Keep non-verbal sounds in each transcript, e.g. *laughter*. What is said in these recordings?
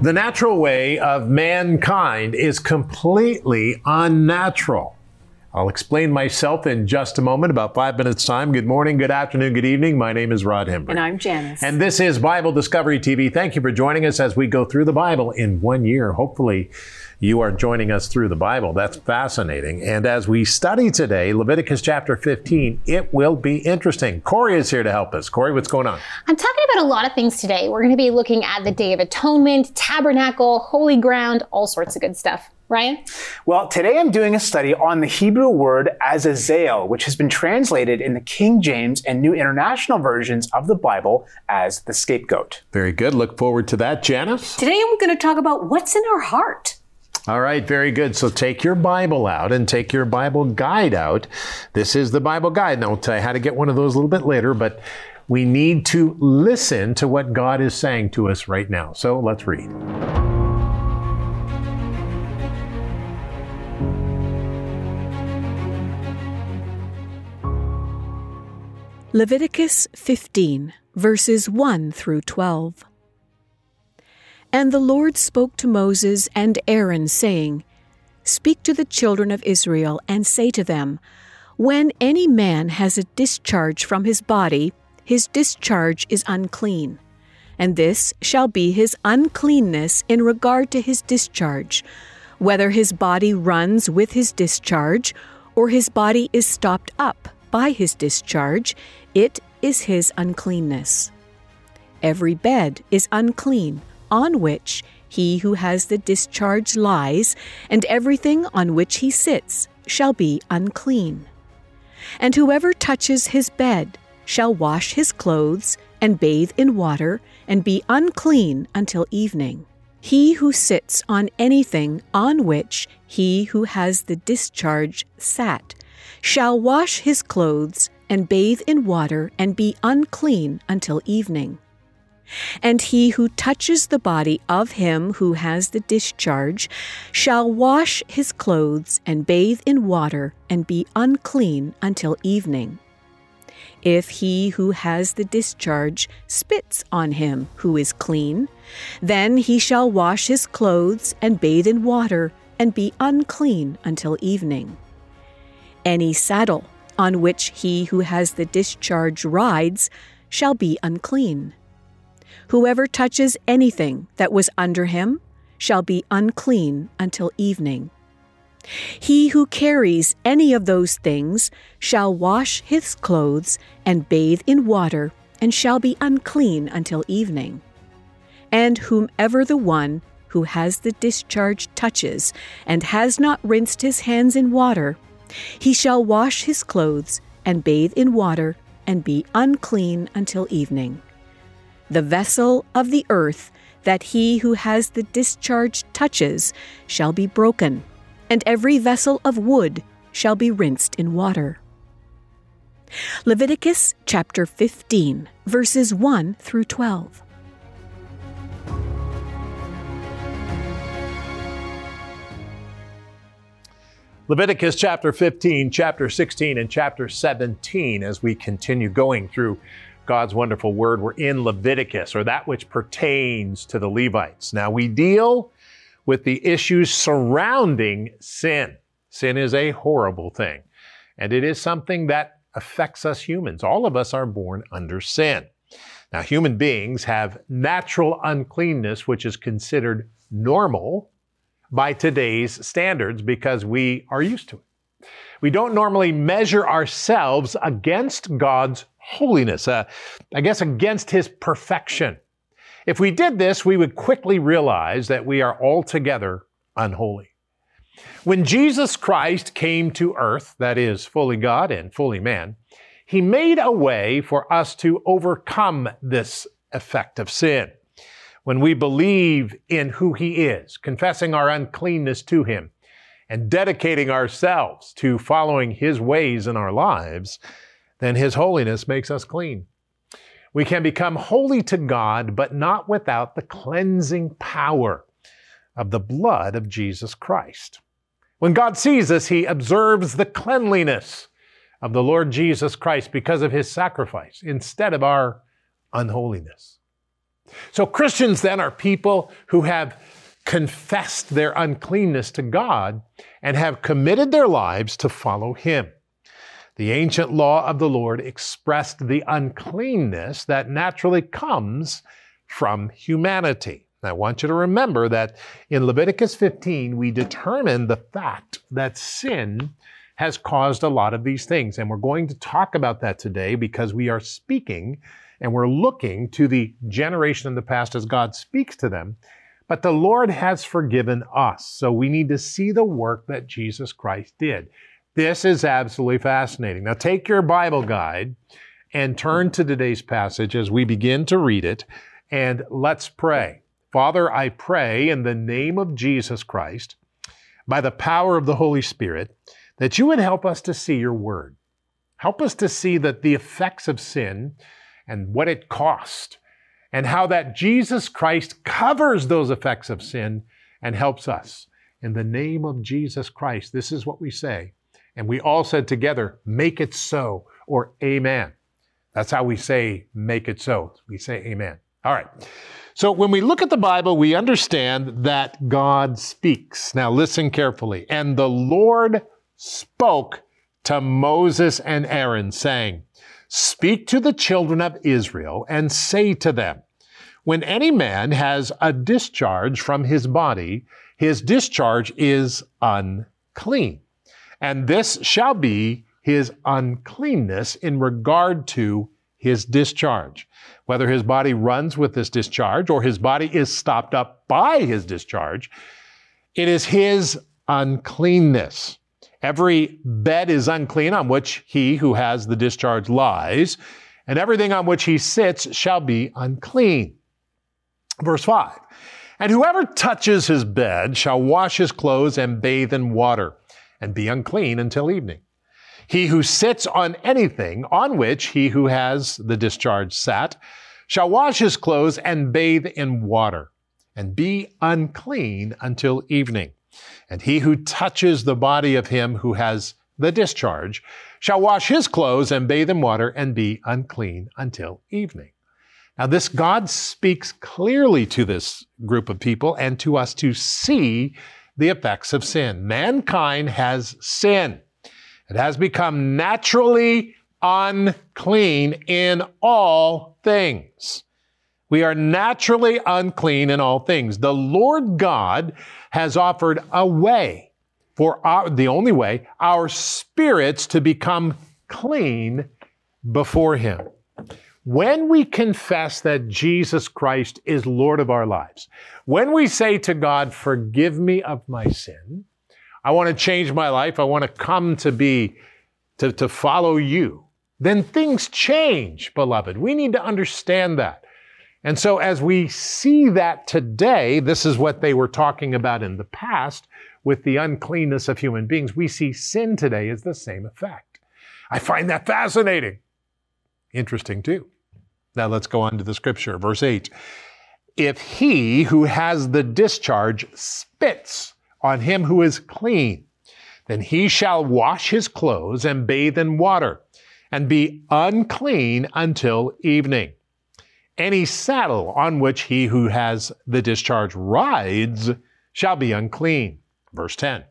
The natural way of mankind is completely unnatural. I'll explain myself in just a moment, about five minutes' time. Good morning, good afternoon, good evening. My name is Rod Hembree. And I'm Janice. And this is Bible Discovery TV. Thank you for joining us as we go through the Bible in one year. Hopefully, you are joining us through the Bible. That's fascinating. And as we study today, Leviticus chapter 15, it will be interesting. Corey is here to help us. Corey, what's going on? I'm talking about a lot of things today. We're going to be looking at the Day of Atonement, Tabernacle, Holy Ground, all sorts of good stuff. Ryan? Well, today I'm doing a study on the Hebrew word azazel, which has been translated in the King James and New International versions of the Bible as the scapegoat. Very good. Look forward to that. Janice? Today I'm going to talk about what's in our heart. All right, very good. So take your Bible out and take your Bible guide out. This is the Bible guide. Now, I'll tell you how to get one of those a little bit later, but we need to listen to what God is saying to us right now. So let's read. Leviticus 15, verses 1 through 12. And the Lord spoke to Moses and Aaron, saying, Speak to the children of Israel, and say to them, When any man has a discharge from his body, his discharge is unclean. And this shall be his uncleanness in regard to his discharge, whether his body runs with his discharge, or his body is stopped up by his discharge, it is his uncleanness. Every bed is unclean on which he who has the discharge lies, and everything on which he sits shall be unclean. And whoever touches his bed shall wash his clothes and bathe in water and be unclean until evening. He who sits on anything on which he who has the discharge sat shall wash his clothes and bathe in water and be unclean until evening. And he who touches the body of him who has the discharge shall wash his clothes and bathe in water and be unclean until evening. If he who has the discharge spits on him who is clean, then he shall wash his clothes and bathe in water and be unclean until evening. Any saddle on which he who has the discharge rides shall be unclean. Whoever touches anything that was under him shall be unclean until evening. He who carries any of those things shall wash his clothes and bathe in water, and shall be unclean until evening. And whomever the one who has the discharge touches, and has not rinsed his hands in water, he shall wash his clothes and bathe in water, and be unclean until evening. The vessel of the earth that he who has the discharge touches shall be broken, and every vessel of wood shall be rinsed in water. Leviticus chapter 15, verses 1 through 12. Leviticus chapter 15, chapter 16, and chapter 17 as we continue going through God's wonderful word. We're in Leviticus, or that which pertains to the Levites. Now, we deal with the issues surrounding sin. Sin is a horrible thing, and it is something that affects us humans. All of us are born under sin. Now, human beings have natural uncleanness, which is considered normal by today's standards because we are used to it. We don't normally measure ourselves against God's holiness, uh, I guess against His perfection. If we did this, we would quickly realize that we are altogether unholy. When Jesus Christ came to earth, that is, fully God and fully man, He made a way for us to overcome this effect of sin when we believe in who He is, confessing our uncleanness to Him, and dedicating ourselves to following His ways in our lives, then His holiness makes us clean. We can become holy to God, but not without the cleansing power of the blood of Jesus Christ. When God sees us, He observes the cleanliness of the Lord Jesus Christ because of His sacrifice instead of our unholiness. So Christians then are people who have confessed their uncleanness to God and have committed their lives to follow Him. The ancient law of the Lord expressed the uncleanness that naturally comes from humanity. I want you to remember that in Leviticus 15, we determine the fact that sin has caused a lot of these things. And we're going to talk about that today because we are speaking and we're looking to the generation in the past as God speaks to them. But the Lord has forgiven us. So we need to see the work that Jesus Christ did. This is absolutely fascinating. Now take your Bible guide and turn to today's passage as we begin to read it and let's pray. Father, I pray in the name of Jesus Christ, by the power of the Holy Spirit, that you would help us to see your word. Help us to see that the effects of sin and what it cost, and how that Jesus Christ covers those effects of sin and helps us. In the name of Jesus Christ, this is what we say. And we all said together, make it so, or amen. That's how we say, make it so. We say amen. All right. So when we look at the Bible, we understand that God speaks. Now listen carefully. And the Lord spoke to Moses and Aaron, saying, Speak to the children of Israel and say to them, When any man has a discharge from his body, his discharge is unclean. And this shall be his uncleanness in regard to his discharge. Whether his body runs with this discharge or his body is stopped up by his discharge, it is his uncleanness. Every bed is unclean on which he who has the discharge lies, and everything on which he sits shall be unclean. Verse 5 And whoever touches his bed shall wash his clothes and bathe in water, and be unclean until evening. He who sits on anything on which he who has the discharge sat shall wash his clothes and bathe in water, and be unclean until evening. And he who touches the body of him who has the discharge shall wash his clothes and bathe in water and be unclean until evening. Now, this God speaks clearly to this group of people and to us to see the effects of sin. Mankind has sinned. It has become naturally unclean in all things. We are naturally unclean in all things. The Lord God has offered a way for our, the only way, our spirits to become clean before Him. When we confess that Jesus Christ is Lord of our lives, when we say to God, forgive me of my sin, I want to change my life, I want to come to be, to, to follow you, then things change, beloved. We need to understand that. And so, as we see that today, this is what they were talking about in the past with the uncleanness of human beings. We see sin today as the same effect. I find that fascinating. Interesting, too. Now, let's go on to the scripture. Verse 8 If he who has the discharge spits on him who is clean, then he shall wash his clothes and bathe in water and be unclean until evening. Any saddle on which he who has the discharge rides shall be unclean. Verse 10.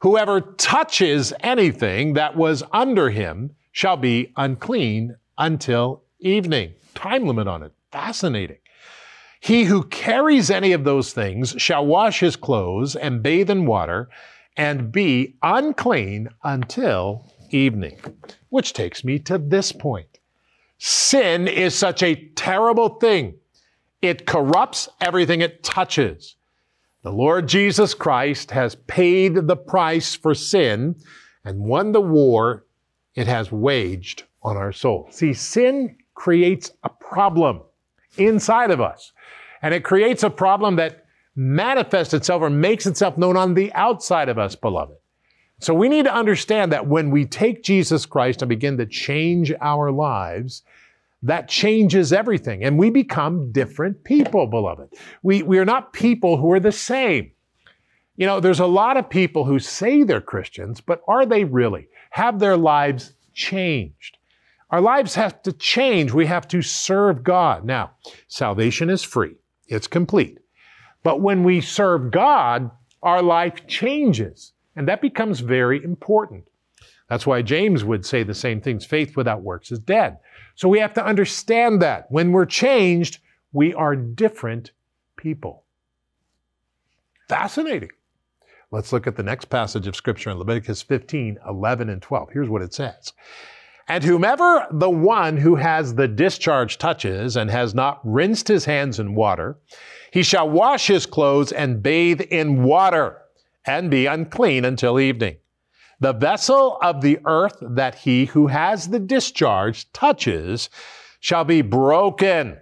Whoever touches anything that was under him shall be unclean until evening. Time limit on it. Fascinating. He who carries any of those things shall wash his clothes and bathe in water and be unclean until evening. Which takes me to this point. Sin is such a terrible thing. It corrupts everything it touches. The Lord Jesus Christ has paid the price for sin and won the war it has waged on our soul. See, sin creates a problem inside of us. And it creates a problem that manifests itself or makes itself known on the outside of us, beloved. So we need to understand that when we take Jesus Christ and begin to change our lives, that changes everything. And we become different people, beloved. We, we are not people who are the same. You know, there's a lot of people who say they're Christians, but are they really? Have their lives changed? Our lives have to change. We have to serve God. Now, salvation is free. It's complete. But when we serve God, our life changes. And that becomes very important. That's why James would say the same things faith without works is dead. So we have to understand that when we're changed, we are different people. Fascinating. Let's look at the next passage of Scripture in Leviticus 15, 11, and 12. Here's what it says. And whomever the one who has the discharge touches and has not rinsed his hands in water, he shall wash his clothes and bathe in water and be unclean until evening. The vessel of the earth that he who has the discharge touches shall be broken,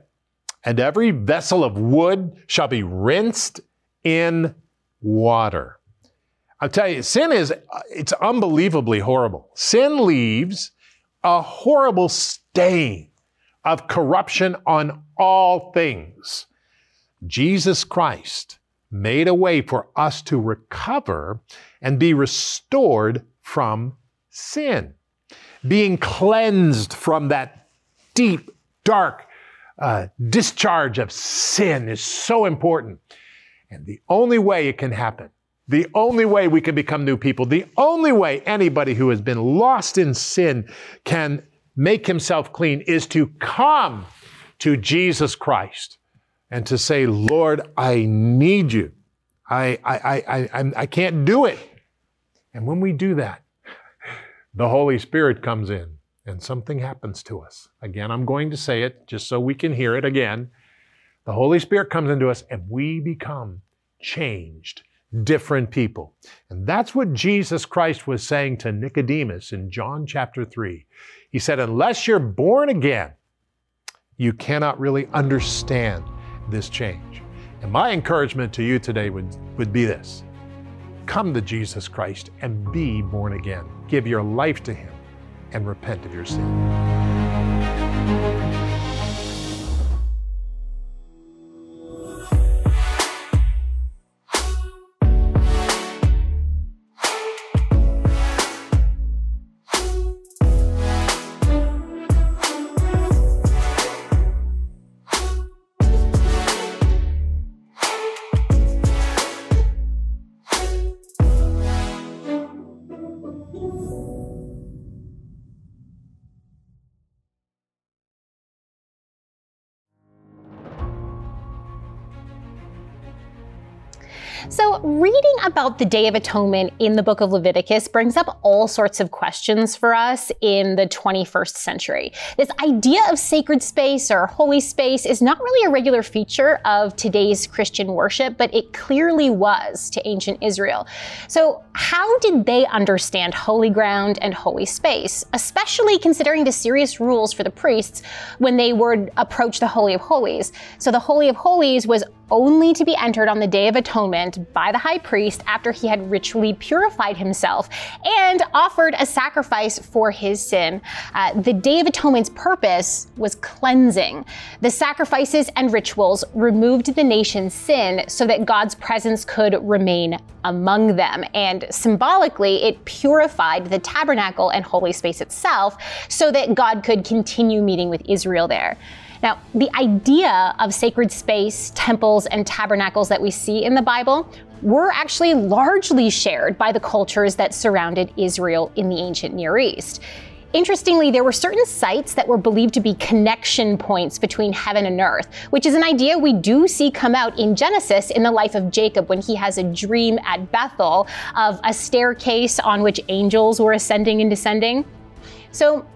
and every vessel of wood shall be rinsed in water. I'll tell you, sin is, it's unbelievably horrible. Sin leaves a horrible stain of corruption on all things. Jesus Christ made a way for us to recover and be restored from sin, being cleansed from that deep, dark uh, discharge of sin is so important. And the only way it can happen, the only way we can become new people, the only way anybody who has been lost in sin can make himself clean is to come to Jesus Christ and to say, Lord, I need you. I, I, I, I, I can't do it. And when we do that, the Holy Spirit comes in and something happens to us. Again, I'm going to say it just so we can hear it again. The Holy Spirit comes into us and we become changed, different people. And that's what Jesus Christ was saying to Nicodemus in John chapter 3. He said, Unless you're born again, you cannot really understand this change. And my encouragement to you today would, would be this come to Jesus Christ and be born again. Give your life to Him and repent of your sin. Reading about the Day of Atonement in the book of Leviticus brings up all sorts of questions for us in the 21st century. This idea of sacred space or holy space is not really a regular feature of today's Christian worship, but it clearly was to ancient Israel. So, how did they understand holy ground and holy space, especially considering the serious rules for the priests when they would approach the Holy of Holies? So, the Holy of Holies was only to be entered on the Day of Atonement by the high priest after he had ritually purified himself and offered a sacrifice for his sin. Uh, the Day of Atonement's purpose was cleansing. The sacrifices and rituals removed the nation's sin so that God's presence could remain among them. And symbolically, it purified the tabernacle and holy space itself so that God could continue meeting with Israel there. Now, the idea of sacred space, temples, and tabernacles that we see in the Bible were actually largely shared by the cultures that surrounded Israel in the ancient Near East. Interestingly, there were certain sites that were believed to be connection points between heaven and earth, which is an idea we do see come out in Genesis in the life of Jacob when he has a dream at Bethel of a staircase on which angels were ascending and descending. So,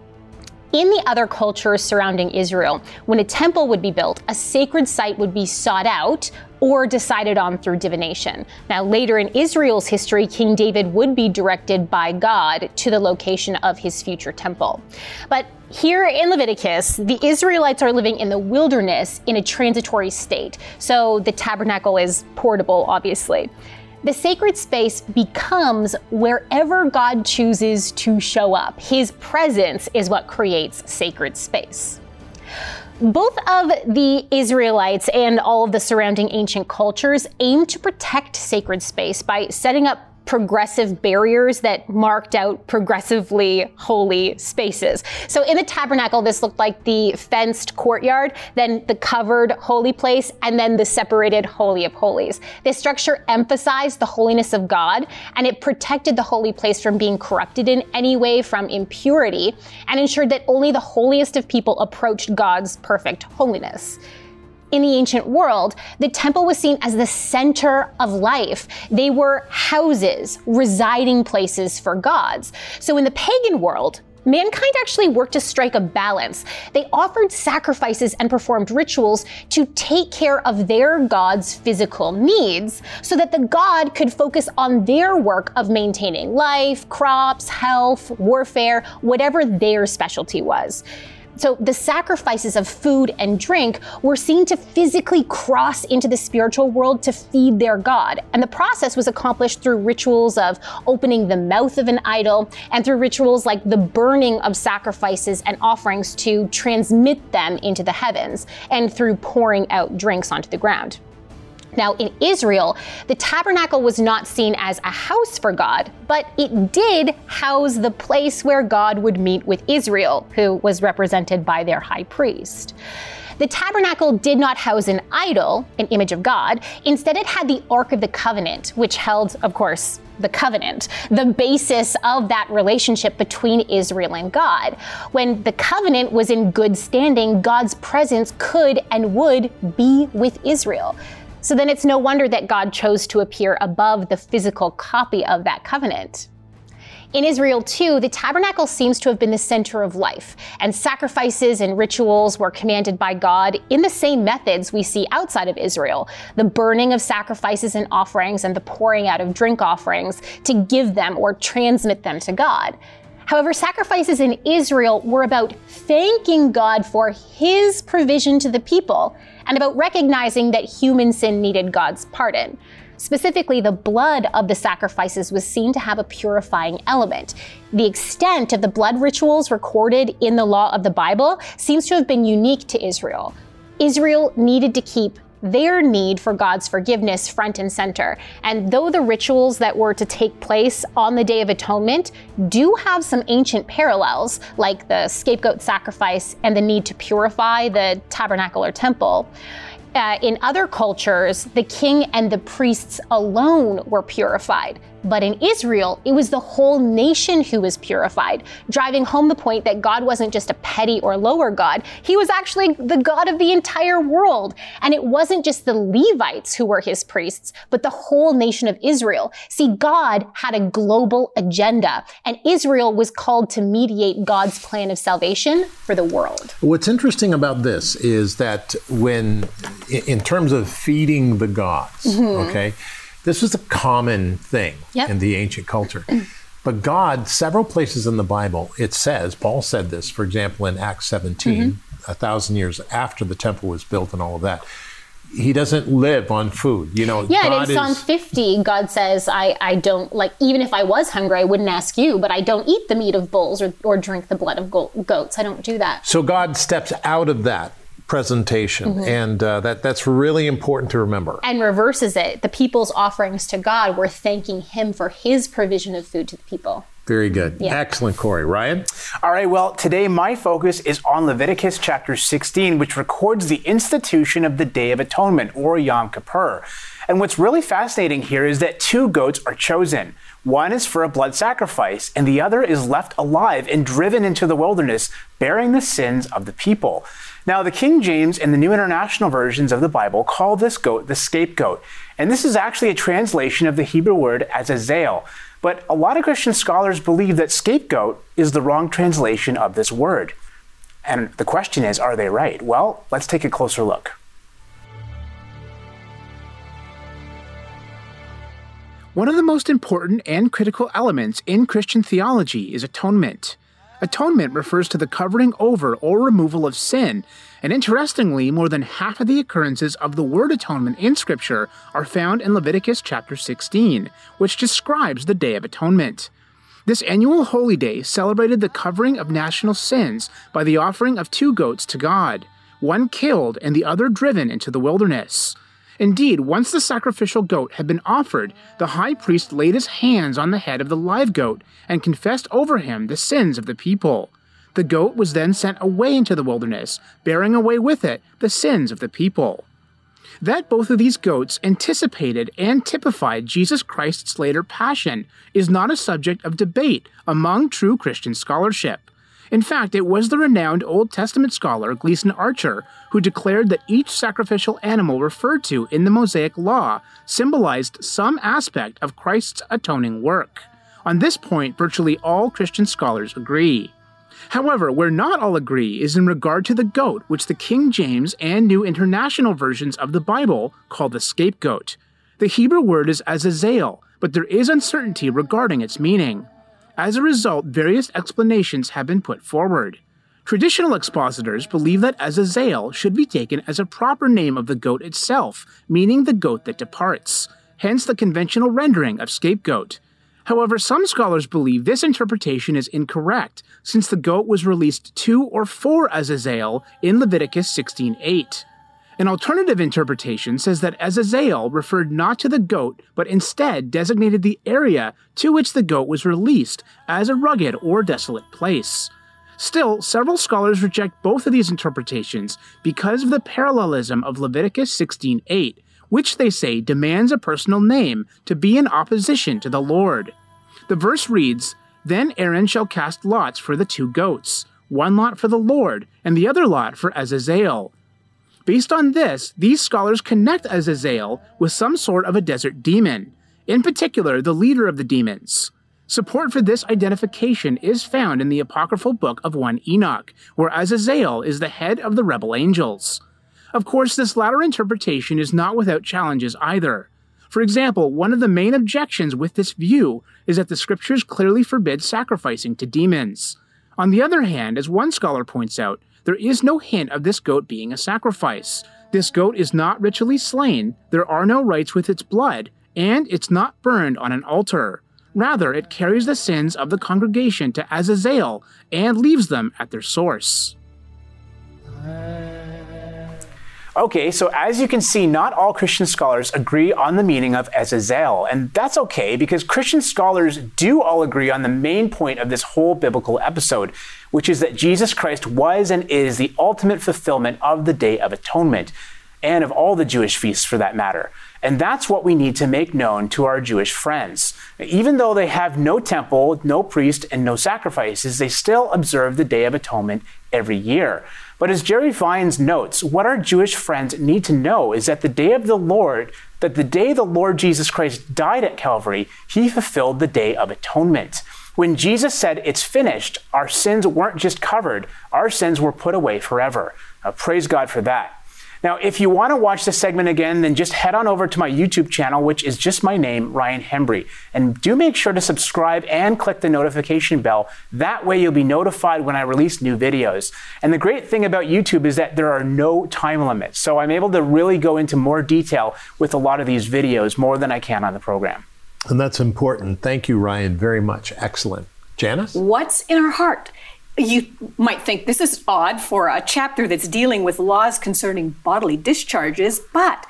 in the other cultures surrounding Israel, when a temple would be built, a sacred site would be sought out or decided on through divination. Now, later in Israel's history, King David would be directed by God to the location of his future temple. But here in Leviticus, the Israelites are living in the wilderness in a transitory state. So the tabernacle is portable, obviously the sacred space becomes wherever God chooses to show up. His presence is what creates sacred space. Both of the Israelites and all of the surrounding ancient cultures aim to protect sacred space by setting up progressive barriers that marked out progressively holy spaces. So in the tabernacle, this looked like the fenced courtyard, then the covered holy place, and then the separated holy of holies. This structure emphasized the holiness of God, and it protected the holy place from being corrupted in any way from impurity, and ensured that only the holiest of people approached God's perfect holiness in the ancient world, the temple was seen as the center of life. They were houses, residing places for gods. So in the pagan world, mankind actually worked to strike a balance. They offered sacrifices and performed rituals to take care of their god's physical needs so that the god could focus on their work of maintaining life, crops, health, warfare, whatever their specialty was. So the sacrifices of food and drink were seen to physically cross into the spiritual world to feed their God. And the process was accomplished through rituals of opening the mouth of an idol and through rituals like the burning of sacrifices and offerings to transmit them into the heavens and through pouring out drinks onto the ground. Now, in Israel, the tabernacle was not seen as a house for God, but it did house the place where God would meet with Israel, who was represented by their high priest. The tabernacle did not house an idol, an image of God. Instead, it had the Ark of the Covenant, which held, of course, the covenant, the basis of that relationship between Israel and God. When the covenant was in good standing, God's presence could and would be with Israel. So then it's no wonder that God chose to appear above the physical copy of that covenant. In Israel, too, the tabernacle seems to have been the center of life, and sacrifices and rituals were commanded by God in the same methods we see outside of Israel the burning of sacrifices and offerings and the pouring out of drink offerings to give them or transmit them to God. However, sacrifices in Israel were about thanking God for his provision to the people and about recognizing that human sin needed God's pardon. Specifically, the blood of the sacrifices was seen to have a purifying element. The extent of the blood rituals recorded in the law of the Bible seems to have been unique to Israel. Israel needed to keep their need for God's forgiveness front and center. And though the rituals that were to take place on the Day of Atonement do have some ancient parallels, like the scapegoat sacrifice and the need to purify the tabernacle or temple, uh, in other cultures, the king and the priests alone were purified. But in Israel, it was the whole nation who was purified, driving home the point that God wasn't just a petty or lower God. He was actually the God of the entire world. And it wasn't just the Levites who were his priests, but the whole nation of Israel. See, God had a global agenda, and Israel was called to mediate God's plan of salvation for the world. What's interesting about this is that when, in terms of feeding the gods, mm-hmm. okay, this was a common thing yep. in the ancient culture. *clears throat* But God, several places in the Bible, it says, Paul said this, for example, in Acts 17, mm-hmm. a thousand years after the temple was built and all of that. He doesn't live on food, you know. Yeah, God in Psalm 50, God says, I, I don't, like, even if I was hungry, I wouldn't ask you, but I don't eat the meat of bulls or, or drink the blood of goats. I don't do that. So God steps out of that presentation. Mm-hmm. And uh, that, that's really important to remember. And reverses it. The people's offerings to God were thanking Him for His provision of food to the people. Very good. Yeah. Excellent, Corey. Ryan? All right, well, today my focus is on Leviticus chapter 16, which records the institution of the Day of Atonement, or Yom Kippur. And what's really fascinating here is that two goats are chosen. One is for a blood sacrifice, and the other is left alive and driven into the wilderness, bearing the sins of the people. Now, the King James and the New International versions of the Bible call this goat the scapegoat, and this is actually a translation of the Hebrew word as azazel. But a lot of Christian scholars believe that scapegoat is the wrong translation of this word. And the question is, are they right? Well, let's take a closer look. One of the most important and critical elements in Christian theology is atonement. Atonement refers to the covering over or removal of sin, and interestingly, more than half of the occurrences of the word atonement in Scripture are found in Leviticus chapter 16, which describes the Day of Atonement. This annual holy day celebrated the covering of national sins by the offering of two goats to God, one killed and the other driven into the wilderness. Indeed, once the sacrificial goat had been offered, the high priest laid his hands on the head of the live goat and confessed over him the sins of the people. The goat was then sent away into the wilderness, bearing away with it the sins of the people. That both of these goats anticipated and typified Jesus Christ's later passion is not a subject of debate among true Christian scholarship. In fact, it was the renowned Old Testament scholar Gleason Archer who declared that each sacrificial animal referred to in the Mosaic Law symbolized some aspect of Christ's atoning work. On this point, virtually all Christian scholars agree. However, where not all agree is in regard to the goat, which the King James and New International versions of the Bible call the scapegoat. The Hebrew word is Azazel, but there is uncertainty regarding its meaning. As a result, various explanations have been put forward. Traditional expositors believe that Azazel should be taken as a proper name of the goat itself, meaning the goat that departs, hence the conventional rendering of scapegoat. However, some scholars believe this interpretation is incorrect, since the goat was released to or for Azazel in Leviticus 16:8. An alternative interpretation says that Azazel referred not to the goat, but instead designated the area to which the goat was released as a rugged or desolate place. Still, several scholars reject both of these interpretations because of the parallelism of Leviticus 16:8, which they say demands a personal name to be in opposition to the Lord. The verse reads, Then Aaron shall cast lots for the two goats, one lot for the Lord, and the other lot for Azazel. Based on this, these scholars connect Azazel with some sort of a desert demon, in particular, the leader of the demons. Support for this identification is found in the apocryphal book of 1 Enoch, where Azazel is the head of the rebel angels. Of course, this latter interpretation is not without challenges either. For example, one of the main objections with this view is that the scriptures clearly forbid sacrificing to demons. On the other hand, as one scholar points out, there is no hint of this goat being a sacrifice. This goat is not ritually slain, there are no rites with its blood, and it's not burned on an altar. Rather, it carries the sins of the congregation to Azazel and leaves them at their source. Okay, so as you can see, not all Christian scholars agree on the meaning of Azazel, and that's okay because Christian scholars do all agree on the main point of this whole biblical episode, which is that Jesus Christ was and is the ultimate fulfillment of the Day of Atonement, and of all the Jewish feasts for that matter. And that's what we need to make known to our Jewish friends. Even though they have no temple, no priest, and no sacrifices, they still observe the Day of Atonement every year. But as Jerry Vines notes, what our Jewish friends need to know is that the day of the Lord, that the day the Lord Jesus Christ died at Calvary, he fulfilled the day of atonement. When Jesus said, It's finished, our sins weren't just covered, our sins were put away forever. Now, praise God for that. Now, if you want to watch this segment again, then just head on over to my YouTube channel, which is just my name, Ryan Hembree. And do make sure to subscribe and click the notification bell. That way you'll be notified when I release new videos. And the great thing about YouTube is that there are no time limits. So I'm able to really go into more detail with a lot of these videos, more than I can on the program. And that's important. Thank you, Ryan, very much. Excellent. Janice? What's in our heart? You might think this is odd for a chapter that's dealing with laws concerning bodily discharges, but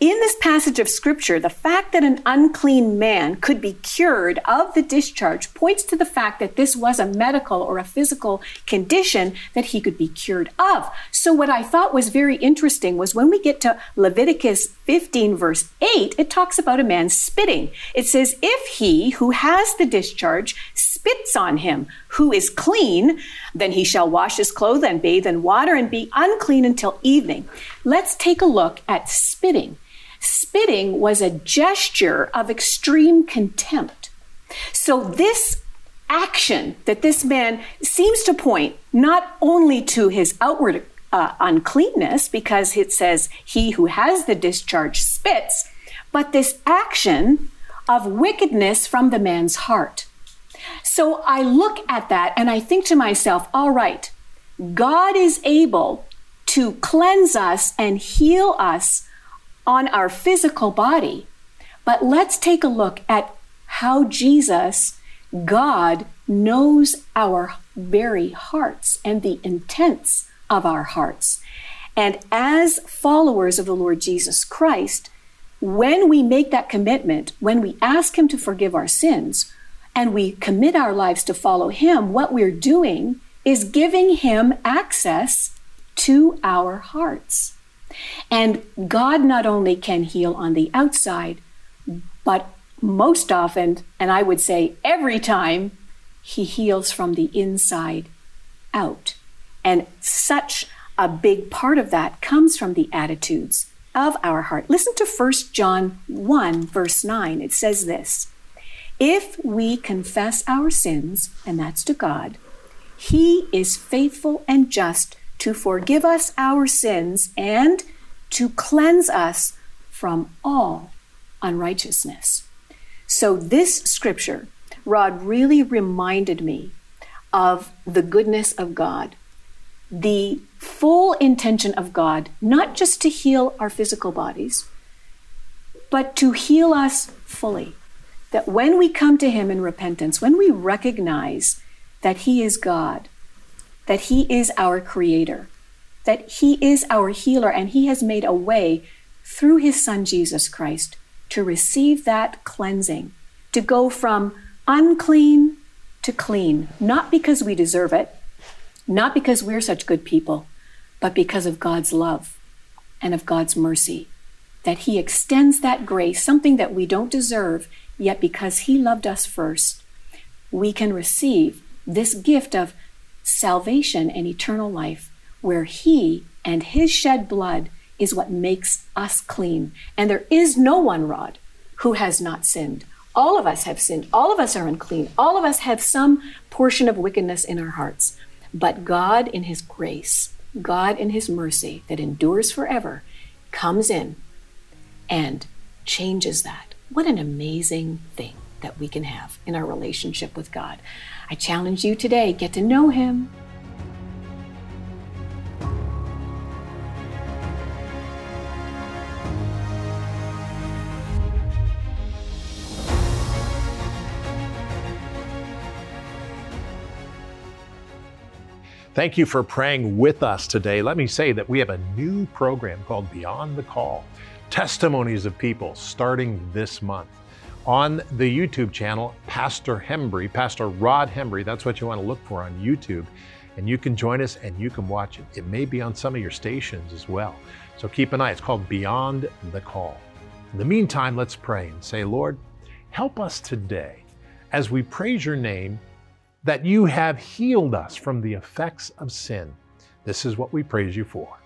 in this passage of scripture, the fact that an unclean man could be cured of the discharge points to the fact that this was a medical or a physical condition that he could be cured of. So, what I thought was very interesting was when we get to Leviticus 15, verse 8, it talks about a man spitting. It says, If he who has the discharge spits on him who is clean, then he shall wash his clothes and bathe in water and be unclean until evening. Let's take a look at spitting. Spitting was a gesture of extreme contempt. So, this action that this man seems to point not only to his outward uh, uncleanness, because it says, He who has the discharge spits, but this action of wickedness from the man's heart. So I look at that and I think to myself, all right, God is able to cleanse us and heal us on our physical body. But let's take a look at how Jesus, God, knows our very hearts and the intents of our hearts. And as followers of the Lord Jesus Christ, when we make that commitment, when we ask Him to forgive our sins, and we commit our lives to follow Him, what we're doing is giving Him access to our hearts. And God not only can heal on the outside, but most often, and I would say every time, He heals from the inside out. And such a big part of that comes from the attitudes of our heart. Listen to 1 John 1, verse 9. It says this If we confess our sins, and that's to God, He is faithful and just to forgive us our sins and to cleanse us from all unrighteousness. So, this scripture, Rod, really reminded me of the goodness of God, the full intention of God, not just to heal our physical bodies, but to heal us fully. That when we come to Him in repentance, when we recognize that He is God, that He is our Creator, that He is our healer, and He has made a way through His Son Jesus Christ to receive that cleansing, to go from unclean to clean, not because we deserve it, not because we're such good people, but because of God's love and of God's mercy. That He extends that grace, something that we don't deserve, yet because He loved us first, we can receive this gift of salvation and eternal life, where He and His shed blood is what makes us clean. And there is no one, Rod, who has not sinned. All of us have sinned. All of us are unclean. All of us have some portion of wickedness in our hearts. But God, in His grace, God, in His mercy that endures forever, comes in and changes that. What an amazing thing that we can have in our relationship with God. I challenge you today get to know Him. Thank you for praying with us today. Let me say that we have a new program called Beyond the Call Testimonies of People starting this month. On the YouTube channel, Pastor Hembree, Pastor Rod Hembree, that's what you want to look for on YouTube. And you can join us and you can watch it. It may be on some of your stations as well. So keep an eye. It's called Beyond the Call. In the meantime, let's pray and say, Lord, help us today as we praise your name that you have healed us from the effects of sin. This is what we praise you for.